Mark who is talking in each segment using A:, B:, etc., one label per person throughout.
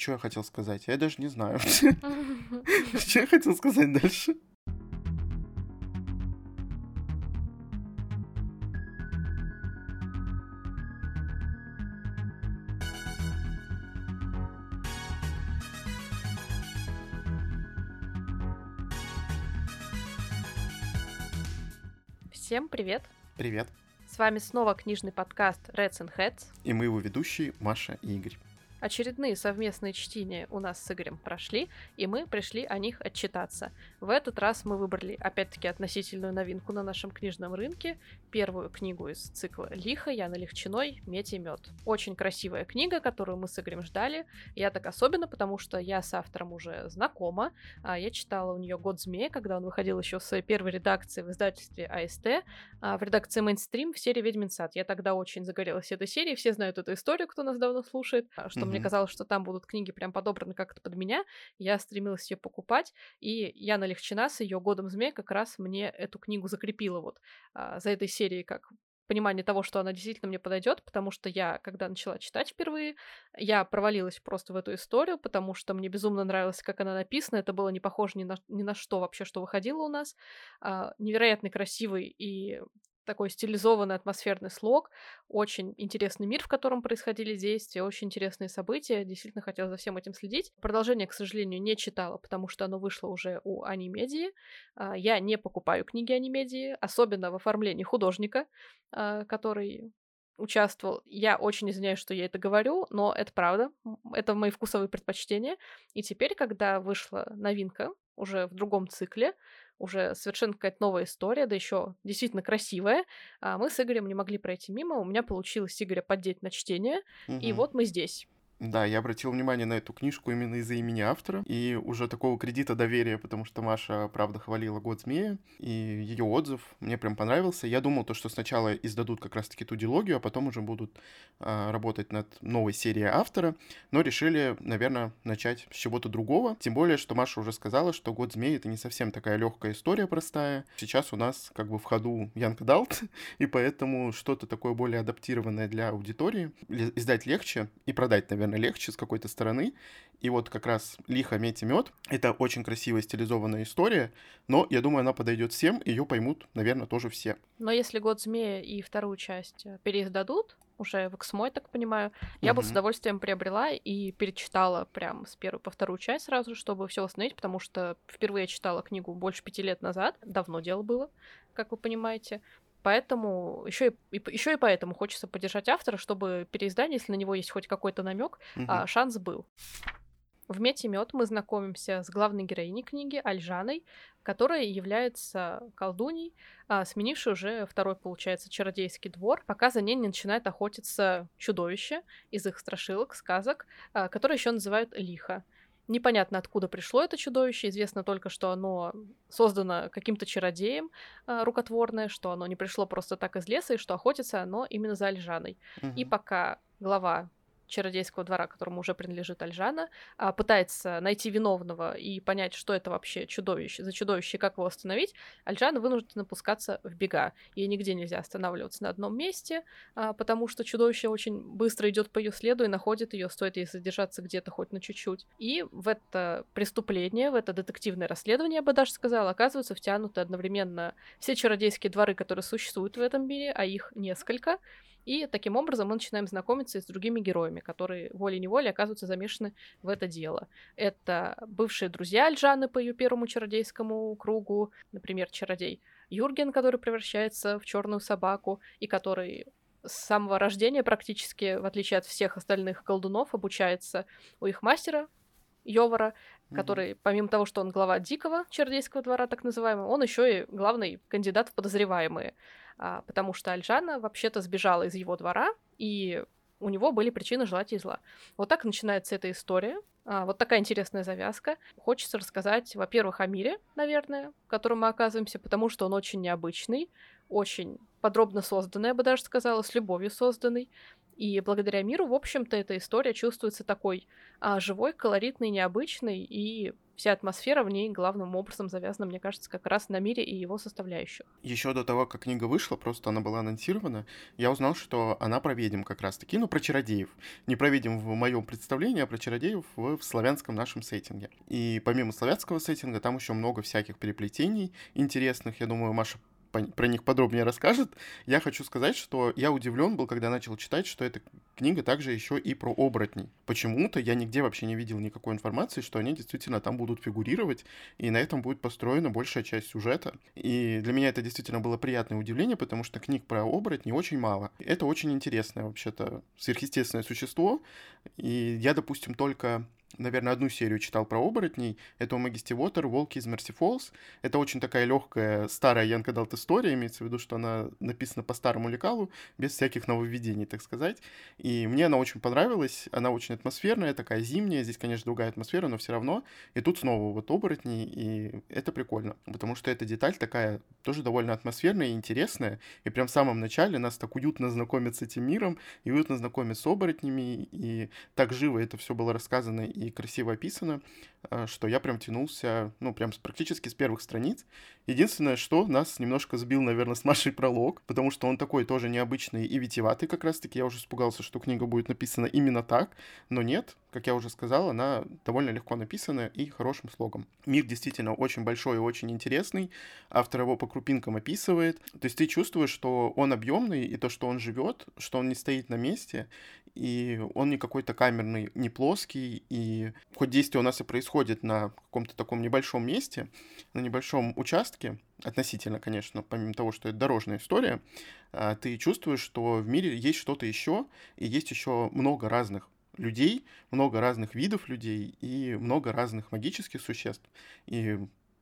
A: что я хотел сказать? Я даже не знаю. Что я хотел сказать дальше?
B: Всем привет!
A: Привет!
B: С вами снова книжный подкаст Reds and Heads.
A: И мы его ведущие Маша и Игорь.
B: Очередные совместные чтения у нас с Игорем прошли, и мы пришли о них отчитаться. В этот раз мы выбрали, опять-таки, относительную новинку на нашем книжном рынке. Первую книгу из цикла «Лихо», Яна Легчиной, «Медь и мед». Очень красивая книга, которую мы с Игорем ждали. Я так особенно, потому что я с автором уже знакома. А, я читала у нее «Год змея», когда он выходил еще с первой редакции в издательстве АСТ, а, в редакции «Мейнстрим» в серии «Ведьмин сад». Я тогда очень загорелась этой серией, все знают эту историю, кто нас давно слушает, а, что мне казалось, что там будут книги прям подобраны как-то под меня. Я стремилась ее покупать, и Яна Легчина с ее «Годом змея» как раз мне эту книгу закрепила вот а, за этой серией как понимание того, что она действительно мне подойдет, потому что я, когда начала читать впервые, я провалилась просто в эту историю, потому что мне безумно нравилось, как она написана. Это было не похоже ни на, ни на что вообще, что выходило у нас. А, невероятно красивый и такой стилизованный атмосферный слог, очень интересный мир, в котором происходили действия, очень интересные события, действительно хотела за всем этим следить. Продолжение, к сожалению, не читала, потому что оно вышло уже у Анимедии. А, я не покупаю книги Анимедии, особенно в оформлении художника, а, который участвовал. Я очень извиняюсь, что я это говорю, но это правда. Это мои вкусовые предпочтения. И теперь, когда вышла новинка уже в другом цикле, уже совершенно какая-то новая история, да еще действительно красивая. А мы с Игорем не могли пройти мимо. У меня получилось Игоря поддеть на чтение. Угу. И вот мы здесь.
A: Да, я обратил внимание на эту книжку именно из-за имени автора, и уже такого кредита доверия, потому что Маша, правда, хвалила «Год змея», и ее отзыв мне прям понравился. Я думал то, что сначала издадут как раз-таки ту дилогию, а потом уже будут а, работать над новой серией автора, но решили, наверное, начать с чего-то другого, тем более, что Маша уже сказала, что «Год змеи» — это не совсем такая легкая история простая. Сейчас у нас как бы в ходу Янг Далт, и поэтому что-то такое более адаптированное для аудитории издать легче и продать, наверное, наверное, легче с какой-то стороны. И вот как раз «Лихо, медь и мед» — это очень красивая стилизованная история, но я думаю, она подойдет всем, ее поймут, наверное, тоже все.
B: Но если «Год змея» и вторую часть э, переиздадут, уже в Эксмо, я так понимаю, я бы с удовольствием приобрела и перечитала прям с первой по вторую часть сразу, чтобы все восстановить, потому что впервые я читала книгу больше пяти лет назад, давно дело было, как вы понимаете. Поэтому еще и, еще и поэтому хочется поддержать автора, чтобы переиздание, если на него есть хоть какой-то намек, угу. а, шанс был. В «Мете мед» мы знакомимся с главной героиней книги Альжаной, которая является колдуней, а, сменившей уже второй, получается, чародейский двор, пока за ней не начинает охотиться чудовище из их страшилок, сказок, а, которое еще называют Лиха. Непонятно, откуда пришло это чудовище. Известно только, что оно создано каким-то чародеем э, рукотворное, что оно не пришло просто так из леса, и что охотится оно именно за Альжаной. Угу. И пока глава чародейского двора, которому уже принадлежит Альжана, а, пытается найти виновного и понять, что это вообще чудовище, за чудовище как его остановить, Альжана вынуждена пускаться в бега. Ей нигде нельзя останавливаться на одном месте, а, потому что чудовище очень быстро идет по ее следу и находит ее, стоит ей задержаться где-то хоть на чуть-чуть. И в это преступление, в это детективное расследование, я бы даже сказала, оказываются втянуты одновременно все чародейские дворы, которые существуют в этом мире, а их несколько, и таким образом мы начинаем знакомиться с другими героями, которые волей-неволей оказываются замешаны в это дело. Это бывшие друзья Альжаны по ее первому чародейскому кругу, например, чародей Юрген, который превращается в черную собаку, и который с самого рождения практически, в отличие от всех остальных колдунов, обучается у их мастера, Йовара, mm-hmm. который, помимо того, что он глава дикого чародейского двора, так называемого, он еще и главный кандидат в подозреваемые потому что Альжана вообще-то сбежала из его двора, и у него были причины желать ей зла. Вот так начинается эта история. А, вот такая интересная завязка. Хочется рассказать, во-первых, о мире, наверное, в котором мы оказываемся, потому что он очень необычный, очень подробно созданный, я бы даже сказала, с любовью созданный. И благодаря миру, в общем-то, эта история чувствуется такой а, живой, колоритной, необычной и вся атмосфера в ней главным образом завязана, мне кажется, как раз на мире и его составляющих.
A: Еще до того, как книга вышла, просто она была анонсирована, я узнал, что она про ведьм как раз-таки, ну, про чародеев. Не про ведьм в моем представлении, а про чародеев в, в славянском нашем сеттинге. И помимо славянского сеттинга, там еще много всяких переплетений интересных. Я думаю, Маша про них подробнее расскажет. Я хочу сказать, что я удивлен был, когда начал читать, что эта книга также еще и про оборотней. Почему-то я нигде вообще не видел никакой информации, что они действительно там будут фигурировать, и на этом будет построена большая часть сюжета. И для меня это действительно было приятное удивление, потому что книг про оборотней очень мало. Это очень интересное вообще-то сверхъестественное существо, и я, допустим, только наверное, одну серию читал про оборотней. Это у Магисти Уотер, Волки из Мерси Фоллс. Это очень такая легкая, старая Янка Далт история, имеется в виду, что она написана по старому лекалу, без всяких нововведений, так сказать. И мне она очень понравилась, она очень атмосферная, такая зимняя, здесь, конечно, другая атмосфера, но все равно. И тут снова вот оборотни, и это прикольно, потому что эта деталь такая тоже довольно атмосферная и интересная, и прям в самом начале нас так уютно знакомит с этим миром, и уютно знакомит с оборотнями, и так живо это все было рассказано и красиво описано, а, что я прям тянулся, ну, прям практически с первых страниц. Единственное, что нас немножко сбил, наверное, с Машей пролог, потому что он такой тоже необычный и витиеватый как раз-таки. Я уже испугался, что книга будет написана именно так, но нет, как я уже сказал, она довольно легко написана и хорошим слогом. Мир действительно очень большой и очень интересный. Автор его по крупинкам описывает. То есть ты чувствуешь, что он объемный, и то, что он живет, что он не стоит на месте, и он не какой-то камерный, не плоский, и хоть действие у нас и происходит на каком-то таком небольшом месте, на небольшом участке, относительно, конечно, помимо того, что это дорожная история, а, ты чувствуешь, что в мире есть что-то еще, и есть еще много разных людей, много разных видов людей и много разных магических существ. И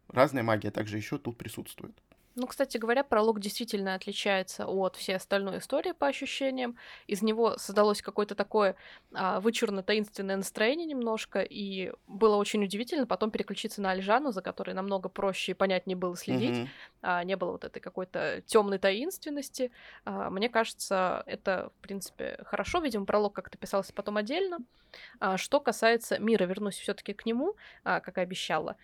A: разная магия также еще тут присутствует.
B: Ну, кстати говоря, пролог действительно отличается от всей остальной истории по ощущениям. Из него создалось какое-то такое а, вычурно-таинственное настроение немножко, и было очень удивительно потом переключиться на Альжану, за которой намного проще и понятнее было следить. Mm-hmm. А, не было вот этой какой-то темной таинственности. А, мне кажется, это, в принципе, хорошо. Видимо, пролог как-то писался потом отдельно. А, что касается мира, вернусь все-таки к нему, а, как и обещала.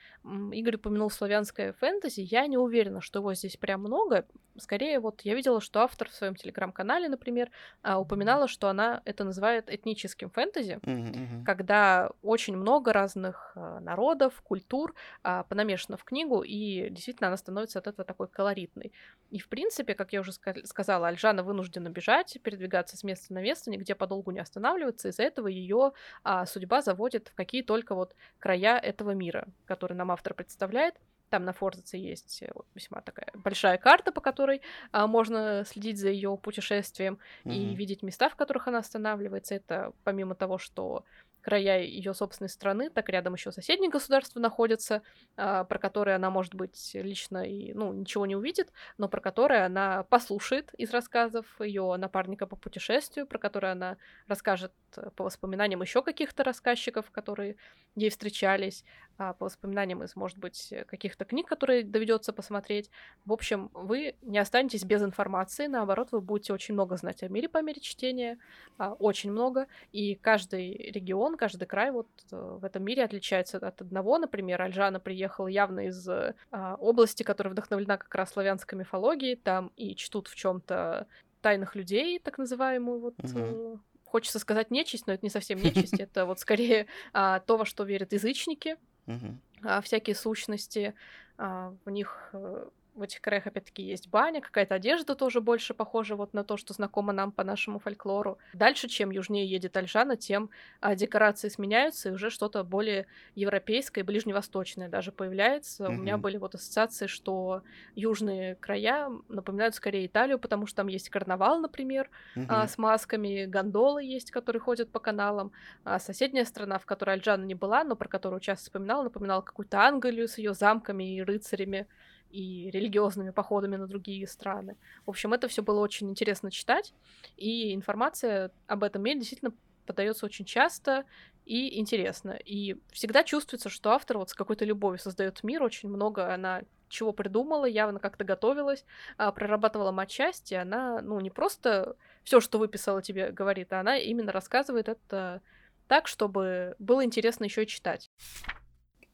B: Игорь упомянул славянское фэнтези. Я не уверена, что его здесь прям много. Скорее, вот я видела, что автор в своем телеграм-канале, например, а, упоминала, что она это называет этническим фэнтези, mm-hmm. когда очень много разных народов, культур понамешано в книгу, и действительно она становится от этого такой колоритной. И, в принципе, как я уже сказала, Альжана вынуждена бежать, передвигаться с места на место, нигде подолгу не останавливаться, из-за этого ее а, судьба заводит в какие только вот края этого мира, который нам автор представляет. Там на Форзаце есть э, весьма такая большая карта, по которой а, можно следить за ее путешествием mm-hmm. и видеть места, в которых она останавливается. Это помимо того, что края ее собственной страны, так рядом еще соседние государства находятся, а, про которые она, может быть, лично и, ну, ничего не увидит, но про которые она послушает из рассказов ее напарника по путешествию, про которые она расскажет э, по воспоминаниям еще каких-то рассказчиков, которые ей встречались, по воспоминаниям из, может быть, каких-то книг, которые доведется посмотреть. В общем, вы не останетесь без информации, наоборот, вы будете очень много знать о мире по мере чтения, а, очень много, и каждый регион, каждый край вот э, в этом мире отличается от одного. Например, Альжана приехала явно из а, области, которая вдохновлена как раз славянской мифологией, там и чтут в чем то тайных людей, так называемую вот mm-hmm хочется сказать нечисть, но это не совсем нечисть, это вот скорее а, то, во что верят язычники,
A: угу.
B: всякие сущности, а, в них э, в этих краях, опять-таки, есть баня, какая-то одежда тоже больше похожа вот на то, что знакомо нам по нашему фольклору. Дальше, чем южнее едет Альжана, тем а, декорации сменяются, и уже что-то более европейское, ближневосточное даже появляется. Mm-hmm. У меня были вот ассоциации, что южные края напоминают скорее Италию, потому что там есть карнавал, например, mm-hmm. а, с масками, гондолы есть, которые ходят по каналам. А соседняя страна, в которой Альжана не была, но про которую часто вспоминала, напоминала какую-то Англию с ее замками и рыцарями и религиозными походами на другие страны. В общем, это все было очень интересно читать, и информация об этом мире действительно подается очень часто и интересно. И всегда чувствуется, что автор вот с какой-то любовью создает мир, очень много она чего придумала, явно как-то готовилась, а, прорабатывала матчасть, и она, ну, не просто все, что выписала тебе, говорит, а она именно рассказывает это так, чтобы было интересно еще читать.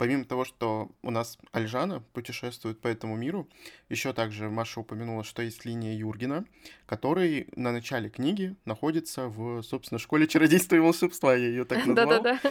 A: Помимо того, что у нас Альжана путешествует по этому миру, еще также Маша упомянула, что есть линия Юргена, который на начале книги находится в, собственно, школе чародейства и волшебства, я ее так назвал. Да-да-да.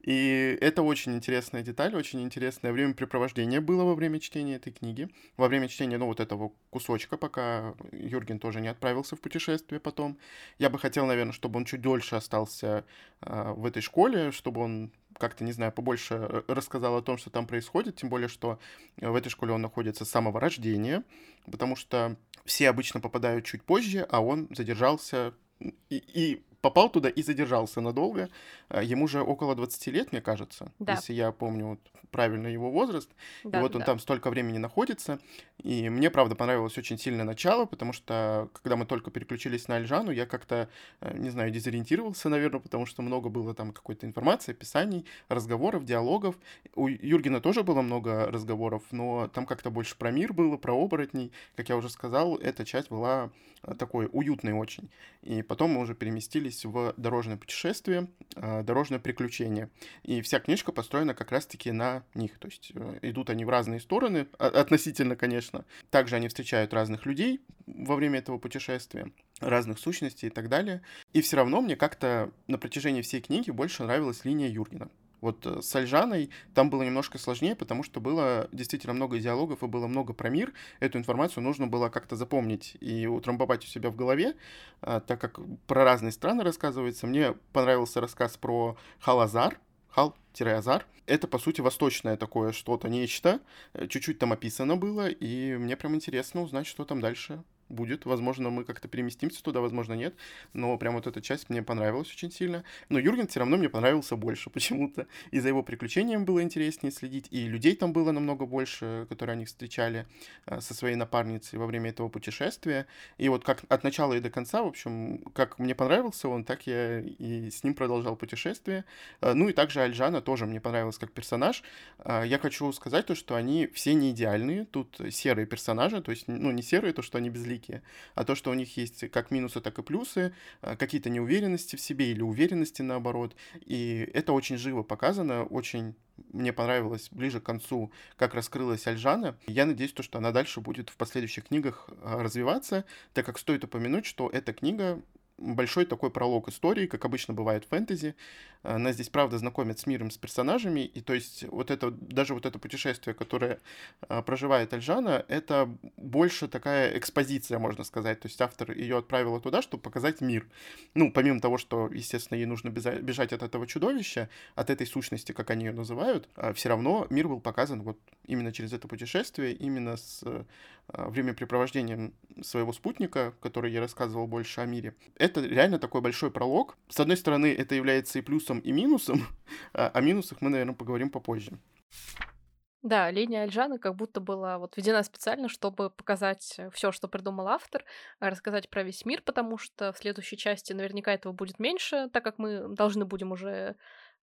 A: И это очень интересная деталь, очень интересное времяпрепровождение было во время чтения этой книги. Во время чтения, ну, вот этого кусочка, пока Юрген тоже не отправился в путешествие потом. Я бы хотел, наверное, чтобы он чуть дольше остался э, в этой школе, чтобы он как-то, не знаю, побольше рассказал о том, что там происходит, тем более, что в этой школе он находится с самого рождения, потому что все обычно попадают чуть позже, а он задержался и, и попал туда и задержался надолго. А, ему же около 20 лет, мне кажется, да. если я помню вот, правильно его возраст. Да, и вот он да. там столько времени находится. И мне, правда, понравилось очень сильно начало, потому что, когда мы только переключились на Альжану, я как-то, э, не знаю, дезориентировался, наверное, потому что много было там какой-то информации, описаний, разговоров, диалогов. У Юргена тоже было много разговоров, но там как-то больше про мир было, про оборотней. Как я уже сказал, эта часть была э, такой уютной очень. И потом мы уже переместились в дорожное путешествие, э, дорожное приключение. И вся книжка построена как раз-таки на них. То есть идут они в разные стороны, относительно, конечно, конечно. Также они встречают разных людей во время этого путешествия, разных сущностей и так далее. И все равно мне как-то на протяжении всей книги больше нравилась линия Юргена. Вот э, с Альжаной там было немножко сложнее, потому что было действительно много диалогов и было много про мир. Эту информацию нужно было как-то запомнить и утрамбовать у себя в голове, а, так как про разные страны рассказывается. Мне понравился рассказ про Халазар, Хал-Азар. Это, по сути, восточное такое что-то, нечто. Э, чуть-чуть там описано было, и мне прям интересно узнать, что там дальше будет. Возможно, мы как-то переместимся туда, возможно, нет. Но прям вот эта часть мне понравилась очень сильно. Но Юрген все равно мне понравился больше почему-то. И за его приключениями было интереснее следить. И людей там было намного больше, которые они встречали а, со своей напарницей во время этого путешествия. И вот как от начала и до конца, в общем, как мне понравился он, так я и с ним продолжал путешествие. А, ну и также Альжана тоже мне понравилась как персонаж. А, я хочу сказать то, что они все не идеальные. Тут серые персонажи, то есть, ну, не серые, то, что они безликие, великие, а то, что у них есть как минусы, так и плюсы, а, какие-то неуверенности в себе или уверенности наоборот. И это очень живо показано, очень мне понравилось ближе к концу, как раскрылась Альжана. Я надеюсь, то, что она дальше будет в последующих книгах а, развиваться, так как стоит упомянуть, что эта книга большой такой пролог истории, как обычно бывает в фэнтези. Она здесь, правда, знакомит с миром, с персонажами, и то есть вот это, даже вот это путешествие, которое а, проживает Альжана, это больше такая экспозиция, можно сказать. То есть автор ее отправила туда, чтобы показать мир. Ну, помимо того, что, естественно, ей нужно бежать от этого чудовища, от этой сущности, как они ее называют, а, все равно мир был показан вот именно через это путешествие, именно с а, времяпрепровождением своего спутника, который я рассказывал больше о мире. Реально такой большой пролог. С одной стороны, это является и плюсом, и минусом. А о минусах мы, наверное, поговорим попозже.
B: Да, линия Альжаны как будто была вот введена специально, чтобы показать все, что придумал автор, рассказать про весь мир, потому что в следующей части наверняка этого будет меньше, так как мы должны будем уже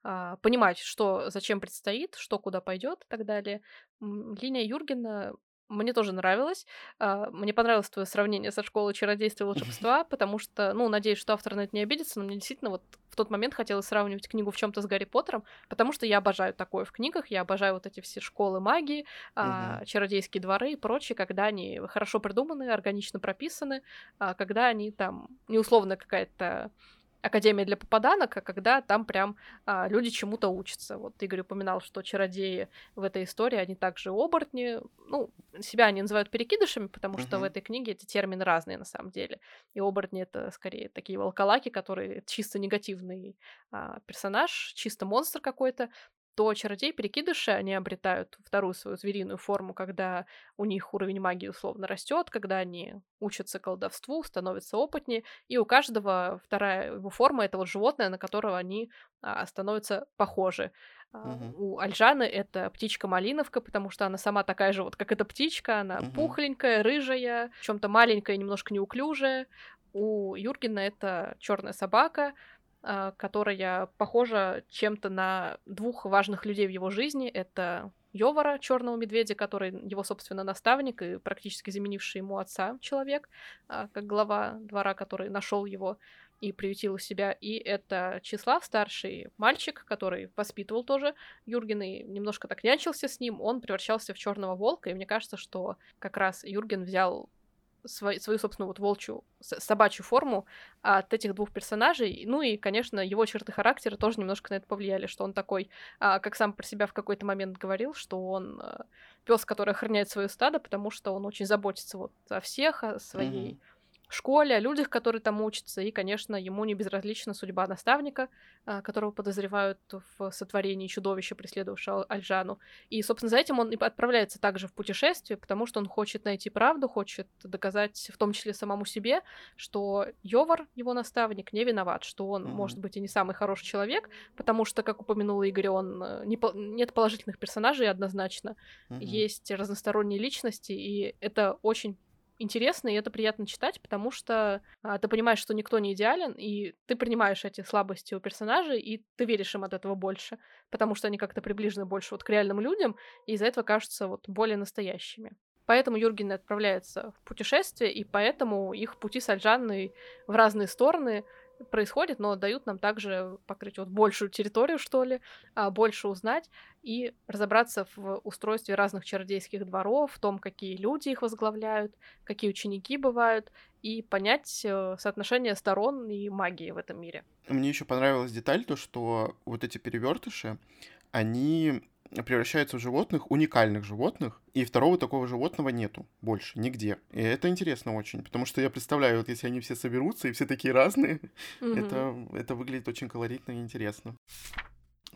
B: а, понимать, что зачем предстоит, что куда пойдет и так далее. Линия Юргена мне тоже нравилось. А, мне понравилось твое сравнение со школой чародейства и волшебства, потому что, ну, надеюсь, что автор на это не обидится, но мне действительно вот в тот момент хотелось сравнивать книгу в чем-то с Гарри Поттером, потому что я обожаю такое в книгах, я обожаю вот эти все школы магии, uh-huh. чародейские дворы и прочее, когда они хорошо придуманы, органично прописаны, а, когда они там, не условно какая-то Академия для попаданок, а когда там прям а, люди чему-то учатся. Вот Игорь упоминал, что чародеи в этой истории, они также оборотни. Ну, себя они называют перекидышами, потому что uh-huh. в этой книге эти термины разные на самом деле. И оборотни — это скорее такие волколаки, которые чисто негативный а, персонаж, чисто монстр какой-то то чародей-перекидыши, они обретают вторую свою звериную форму, когда у них уровень магии условно растет, когда они учатся колдовству, становятся опытнее, и у каждого вторая его форма — это вот животное, на которого они а, становятся похожи. Uh-huh. У Альжаны это птичка-малиновка, потому что она сама такая же вот, как эта птичка, она uh-huh. пухленькая, рыжая, в чем-то маленькая, немножко неуклюжая. У Юргена это черная собака, которая похожа чем-то на двух важных людей в его жизни. Это Йовара, черного медведя, который его, собственно, наставник и практически заменивший ему отца человек, а, как глава двора, который нашел его. и приютил у себя. И это Числав, старший мальчик, который воспитывал тоже Юргена и немножко так нянчился с ним, он превращался в черного волка. И мне кажется, что как раз Юрген взял свою, свою собственную вот волчью, собачью форму от этих двух персонажей. Ну и, конечно, его черты характера тоже немножко на это повлияли, что он такой, а, как сам про себя в какой-то момент говорил, что он а, пес, который охраняет свое стадо, потому что он очень заботится вот о всех, о своей mm-hmm школе, о людях, которые там учатся, и, конечно, ему не безразлична судьба наставника, а, которого подозревают в сотворении чудовища, преследовавшего Альжану. И, собственно, за этим он и отправляется также в путешествие, потому что он хочет найти правду, хочет доказать, в том числе самому себе, что Йовар, его наставник, не виноват, что он, mm-hmm. может быть, и не самый хороший человек, потому что, как упомянул Игорь, он э, не, нет положительных персонажей однозначно, mm-hmm. есть разносторонние личности, и это очень интересно, и это приятно читать, потому что а, ты понимаешь, что никто не идеален, и ты принимаешь эти слабости у персонажей, и ты веришь им от этого больше, потому что они как-то приближены больше вот к реальным людям, и из-за этого кажутся вот более настоящими. Поэтому Юрген отправляется в путешествие, и поэтому их пути с Альжанной в разные стороны происходит, но дают нам также покрыть вот большую территорию, что ли, а, больше узнать и разобраться в устройстве разных чародейских дворов, в том, какие люди их возглавляют, какие ученики бывают, и понять э, соотношение сторон и магии в этом мире.
A: Мне еще понравилась деталь, то, что вот эти перевертыши, они превращаются в животных, уникальных животных, и второго такого животного нету больше нигде. И это интересно очень, потому что я представляю, вот если они все соберутся и все такие разные, mm-hmm. это, это выглядит очень колоритно и интересно.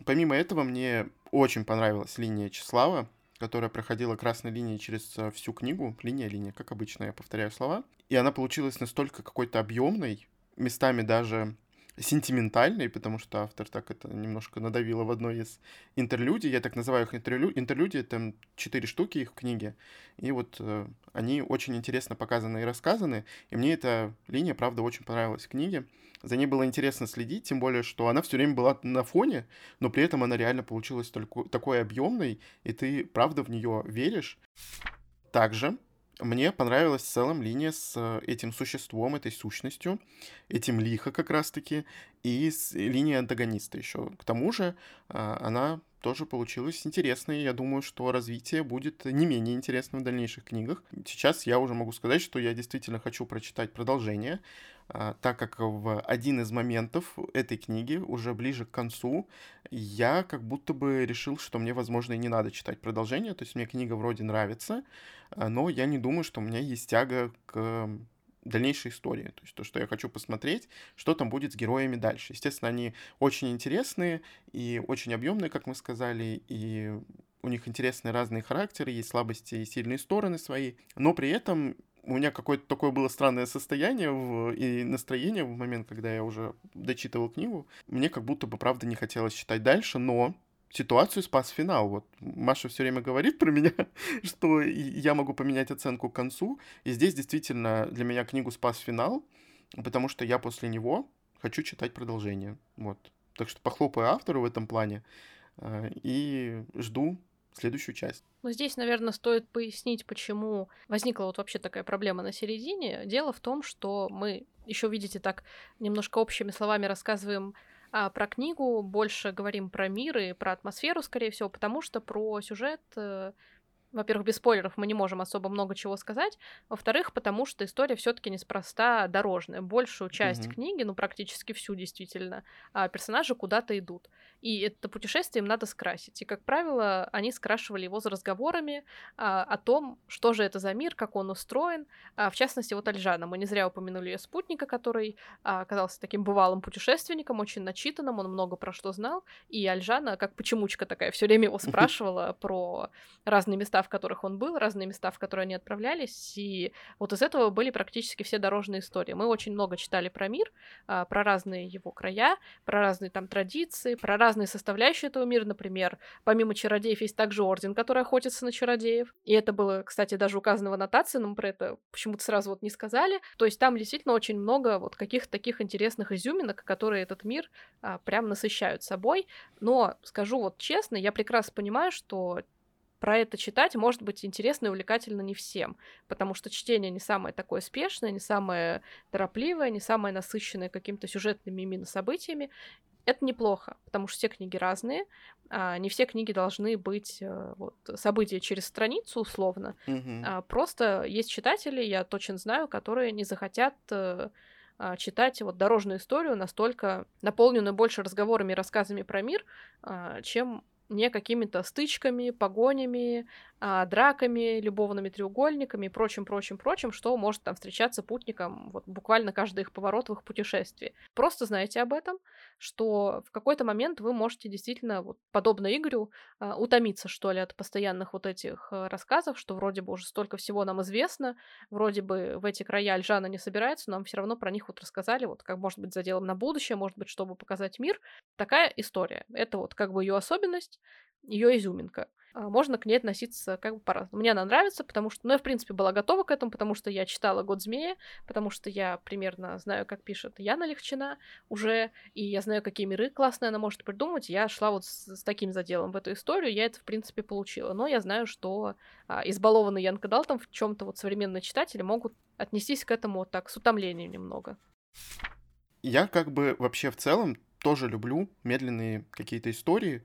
A: Помимо этого, мне очень понравилась линия Числава, которая проходила красной линией через э, всю книгу. Линия, линия, как обычно, я повторяю слова. И она получилась настолько какой-то объемной, местами даже сентиментальный, потому что автор так это немножко надавило в одной из интерлюдий. Я так называю их интерлю... интерлюдии, там четыре штуки их в книге. И вот э, они очень интересно показаны и рассказаны. И мне эта линия, правда, очень понравилась в книге. За ней было интересно следить, тем более, что она все время была на фоне, но при этом она реально получилась только, такой объемной, и ты, правда, в нее веришь. Также мне понравилась в целом линия с э, этим существом, этой сущностью, этим лихо как раз-таки, и с линией антагониста еще. К тому же а, она тоже получилась интересной. Я думаю, что развитие будет не менее интересным в дальнейших книгах. Сейчас я уже могу сказать, что я действительно хочу прочитать продолжение, а, так как в один из моментов этой книги, уже ближе к концу, я как будто бы решил, что мне, возможно, и не надо читать продолжение. То есть мне книга вроде нравится, а, но я не думаю, что у меня есть тяга к дальнейшей истории. То есть то, что я хочу посмотреть, что там будет с героями дальше. Естественно, они очень интересные и очень объемные, как мы сказали, и у них интересные разные характеры, есть слабости и сильные стороны свои, но при этом у меня какое-то такое было странное состояние в, и настроение в момент, когда я уже дочитывал книгу. Мне как будто бы, правда, не хотелось читать дальше, но ситуацию спас финал. Вот Маша все время говорит про меня, что я могу поменять оценку к концу. И здесь действительно для меня книгу спас финал, потому что я после него хочу читать продолжение. Вот. Так что похлопаю автору в этом плане а, и жду следующую часть.
B: Ну, здесь, наверное, стоит пояснить, почему возникла вот вообще такая проблема на середине. Дело в том, что мы еще, видите, так немножко общими словами рассказываем а про книгу, больше говорим про мир и про атмосферу, скорее всего, потому что про сюжет э, во-первых, без спойлеров мы не можем особо много чего сказать. Во-вторых, потому что история все-таки неспроста дорожная. Большую часть mm-hmm. книги, ну практически всю действительно, а, персонажи куда-то идут. И это путешествие им надо скрасить. И, как правило, они скрашивали его за разговорами а, о том, что же это за мир, как он устроен. А, в частности, вот Альжана. Мы не зря упомянули ее спутника, который а, оказался таким бывалым путешественником, очень начитанным, он много про что знал. И Альжана, как почемучка такая, все время его спрашивала про разные места, в которых он был, разные места, в которые они отправлялись. И вот из этого были практически все дорожные истории. Мы очень много читали про мир, а, про разные его края, про разные там традиции, про разные составляющие этого мира, например, помимо чародеев есть также орден, который охотится на чародеев. И это было, кстати, даже указано в аннотации, но мы про это почему-то сразу вот не сказали. То есть там действительно очень много вот каких-то таких интересных изюминок, которые этот мир а, прям насыщают собой. Но скажу вот честно, я прекрасно понимаю, что про это читать может быть интересно и увлекательно не всем, потому что чтение не самое такое спешное, не самое торопливое, не самое насыщенное какими-то сюжетными именно событиями. Это неплохо, потому что все книги разные, а не все книги должны быть э, вот, события через страницу условно.
A: Мгм.
B: А просто есть читатели, я точно знаю, которые не захотят э, а, читать вот дорожную историю настолько наполненную больше разговорами и рассказами про мир, а, чем не какими-то стычками, погонями, а, драками, любовными треугольниками и прочим, прочим, прочим, что может там встречаться путникам вот буквально каждый их поворот в их путешествии. Просто знайте об этом, что в какой-то момент вы можете действительно, вот, подобно Игорю, а, утомиться, что ли, от постоянных вот этих э, рассказов, что вроде бы уже столько всего нам известно, вроде бы в эти края Альжана не собирается, но нам все равно про них вот рассказали, вот как может быть заделом на будущее, может быть, чтобы показать мир. Такая история. Это вот как бы ее особенность, ее изюминка. А, Можно к ней относиться как бы по-разному. Мне она нравится, потому что, ну, я, в принципе, была готова к этому, потому что я читала «Год змея», потому что я примерно знаю, как пишет Яна Легчина уже, и я знаю, какие миры классные она может придумать. Я шла вот с, с таким заделом в эту историю, я это, в принципе, получила. Но я знаю, что а, избалованные Янка Далтон в чем то вот современные читатели могут отнестись к этому вот так, с утомлением немного.
A: Я как бы вообще в целом тоже люблю медленные какие-то истории,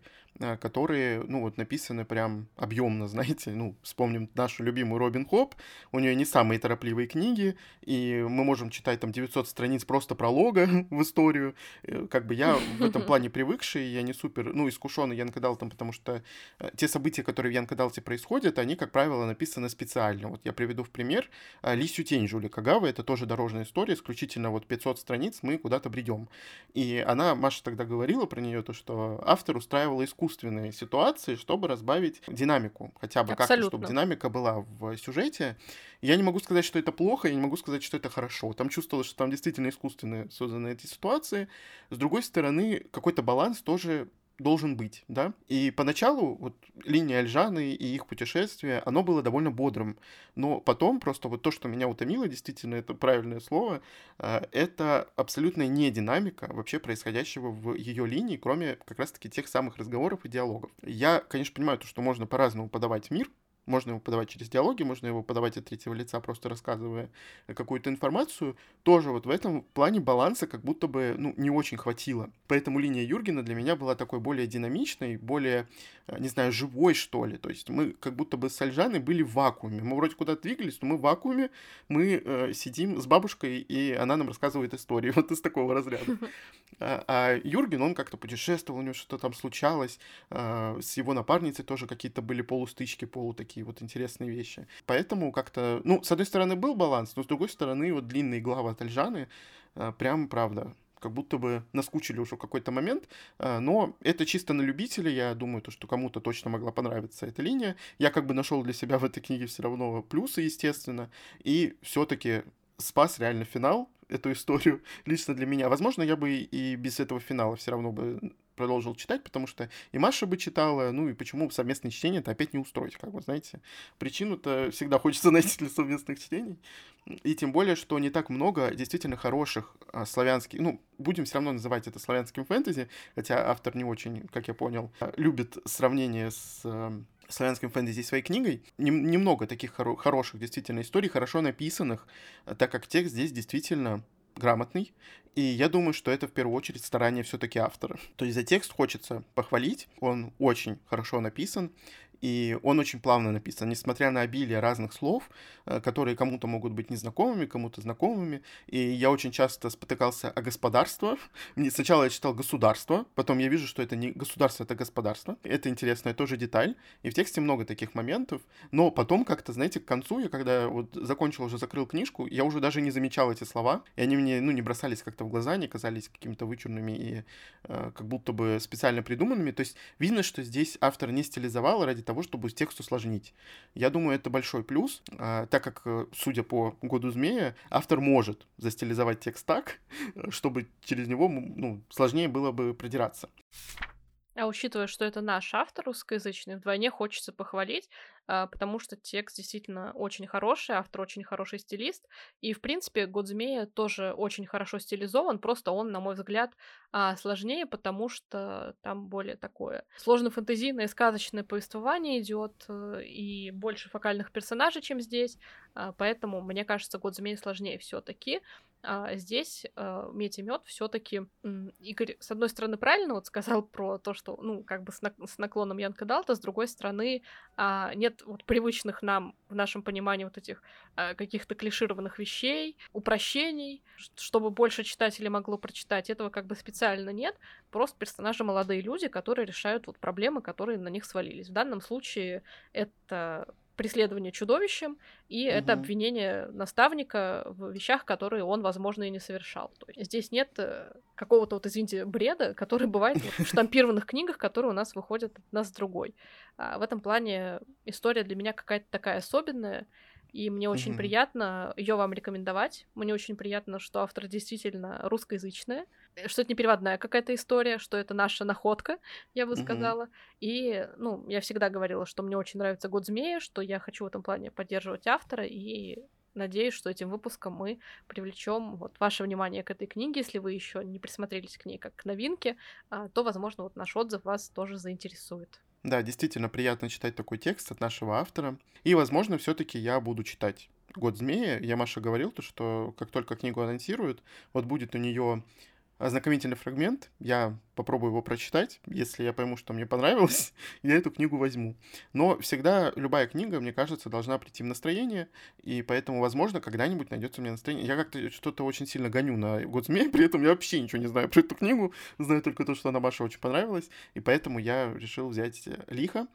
A: которые, ну, вот написаны прям объемно, знаете, ну, вспомним нашу любимую Робин Хоп, у нее не самые торопливые книги, и мы можем читать там 900 страниц просто пролога в историю, Э, как бы я в этом плане привыкший, я не супер, ну, искушенный Янка Далтон, потому что э, те события, которые в Янка Далте происходят, они, как правило, написаны специально. Вот я приведу в пример. Лисью тень Жули Кагавы, это тоже дорожная история, исключительно вот 500 страниц мы куда-то бредем. И она, Маша тогда говорила про нее, то, что автор устраивала искусственные ситуации, чтобы разбавить динамику, хотя бы как-то, чтобы динамика была в сюжете. Я не могу сказать, что это плохо, я не могу сказать, что это хорошо. Там чувствовалось, что там действительно искусственно созданы эти ситуации. С другой стороны, какой-то баланс тоже должен быть, да. И поначалу вот линия Альжаны и их путешествие, оно было довольно бодрым. Но потом просто вот то, что меня утомило, действительно, это правильное слово, э, это абсолютная не динамика вообще происходящего в ее линии, кроме как раз-таки тех самых разговоров и диалогов. Я, конечно, понимаю то, что можно по-разному подавать мир, можно его подавать через диалоги, можно его подавать от третьего лица, просто рассказывая какую-то информацию. Тоже вот в этом плане баланса как будто бы ну, не очень хватило. Поэтому линия Юргена для меня была такой более динамичной, более, э, не знаю, живой, что ли. То есть мы как будто бы с Альжаной были в вакууме. Мы вроде куда-то двигались, но мы в вакууме, мы э, сидим с бабушкой, и она нам рассказывает истории. Вот из такого разряда. А, а Юрген, он как-то путешествовал, у него что-то там случалось. А, с его напарницей тоже какие-то были полустычки, полу такие вот интересные вещи. Поэтому как-то, ну, с одной стороны был баланс, но с другой стороны вот длинные главы от Альжаны, а, прям, правда, как будто бы наскучили уже в какой-то момент, а, но это чисто на любителя, я думаю, то, что кому-то точно могла понравиться эта линия. Я как бы нашел для себя в этой книге все равно плюсы, естественно, и все-таки спас реально финал, эту историю лично для меня. Возможно, я бы и без этого финала все равно бы продолжил читать, потому что и Маша бы читала, ну и почему совместное чтение это опять не устроить, как бы, знаете. Причину-то всегда хочется найти для совместных чтений. И тем более, что не так много действительно хороших а, славянских, ну, будем все равно называть это славянским фэнтези, хотя автор не очень, как я понял, а, любит сравнение с а, славянским фэнтези своей книгой. Нем- немного таких хоро- хороших действительно историй, хорошо написанных, а, так как текст здесь действительно грамотный. И я думаю, что это в первую очередь старание все-таки автора. То есть за текст хочется похвалить, он очень хорошо написан, и он очень плавно написан, несмотря на обилие разных слов, э, которые кому-то могут быть незнакомыми, кому-то знакомыми. И я очень часто спотыкался о господарство. Мне сначала я читал государство, потом я вижу, что это не государство, это господарство. Это интересная тоже деталь. И в тексте много таких моментов. Но потом как-то, знаете, к концу, я когда вот закончил, уже закрыл книжку, я уже даже не замечал эти слова. И они мне, ну, не бросались как-то в глаза, не казались какими-то вычурными и э, как будто бы специально придуманными. То есть видно, что здесь автор не стилизовал ради того, чтобы текст усложнить. Я думаю, это большой плюс, а, так как, э, судя по году змея, автор может застилизовать текст так, чтобы через него ну, сложнее было бы продираться.
B: А учитывая, что это наш автор русскоязычный, вдвойне хочется похвалить, а, потому что текст действительно очень хороший, автор очень хороший стилист, и, в принципе, «Год змея» тоже очень хорошо стилизован, просто он, на мой взгляд, а, сложнее, потому что там более такое сложно-фэнтезийное, сказочное повествование идет, э, и больше фокальных персонажей, чем здесь, а, поэтому, мне кажется, «Год змея» сложнее все таки а здесь э, медь и мед все-таки Игорь, с одной стороны, правильно вот сказал про то, что, ну, как бы с, нак- с наклоном Янка Далта, с другой стороны, э, нет вот привычных нам в нашем понимании вот этих э, каких-то клишированных вещей, упрощений, чтобы больше читателей могло прочитать. Этого как бы специально нет. Просто персонажи молодые люди, которые решают вот проблемы, которые на них свалились. В данном случае это преследование чудовищем, и угу. это обвинение наставника в вещах, которые он, возможно, и не совершал. То есть здесь нет э, какого-то, вот, извините, бреда, который бывает в штампированных книгах, которые у нас выходят одна с другой. А в этом плане история для меня какая-то такая особенная, и мне очень mm-hmm. приятно ее вам рекомендовать. Мне очень приятно, что автор действительно русскоязычная, что это не переводная какая-то история, что это наша находка, я бы mm-hmm. сказала. И, ну, я всегда говорила, что мне очень нравится «Год змея», что я хочу в этом плане поддерживать автора, и надеюсь, что этим выпуском мы привлечем вот ваше внимание к этой книге. Если вы еще не присмотрелись к ней как к новинке, а, то, возможно, вот наш отзыв вас тоже заинтересует.
A: Да, действительно приятно читать такой текст от нашего автора. И, возможно, все-таки я буду читать «Год змея». Я Маша говорил, то, что как только книгу анонсируют, вот будет у нее ознакомительный фрагмент. Я попробую его прочитать. Если я пойму, что мне понравилось, я эту книгу возьму. Но всегда любая книга, мне кажется, должна прийти в настроение, и поэтому, возможно, когда-нибудь найдется у меня настроение. Я как-то что-то очень сильно гоню на «Год змей», при этом я вообще ничего не знаю про эту книгу, знаю только то, что она Маше очень понравилась, и поэтому я решил взять «Лихо»,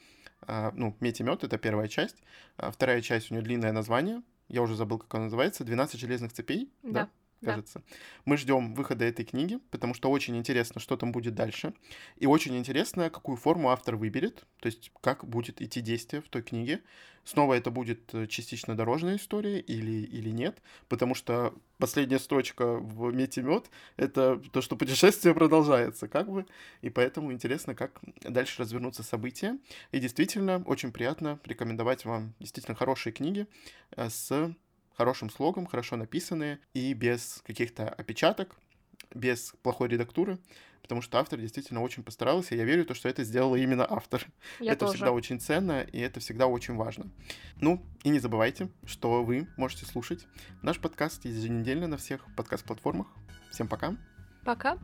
A: а, ну, «Медь и мед» — это первая часть. А вторая часть, у нее длинное название, я уже забыл, как она называется, «12 железных цепей».
B: Да. да?
A: Кажется. Да. Мы ждем выхода этой книги, потому что очень интересно, что там будет дальше. И очень интересно, какую форму автор выберет, то есть как будет идти действие в той книге. Снова это будет э, частично дорожная история или, или нет, потому что последняя строчка в «Мете мед» — это то, что путешествие продолжается, как бы, и поэтому интересно, как дальше развернутся события. И действительно, очень приятно рекомендовать вам действительно хорошие книги э, с хорошим слогом, хорошо написанные и без каких-то опечаток, без плохой редактуры, потому что автор действительно очень постарался. Я верю, то, что это сделала именно автор.
B: Я
A: это
B: тоже.
A: всегда очень ценно, и это всегда очень важно. Ну, и не забывайте, что вы можете слушать наш подкаст еженедельно на всех подкаст-платформах. Всем пока.
B: Пока.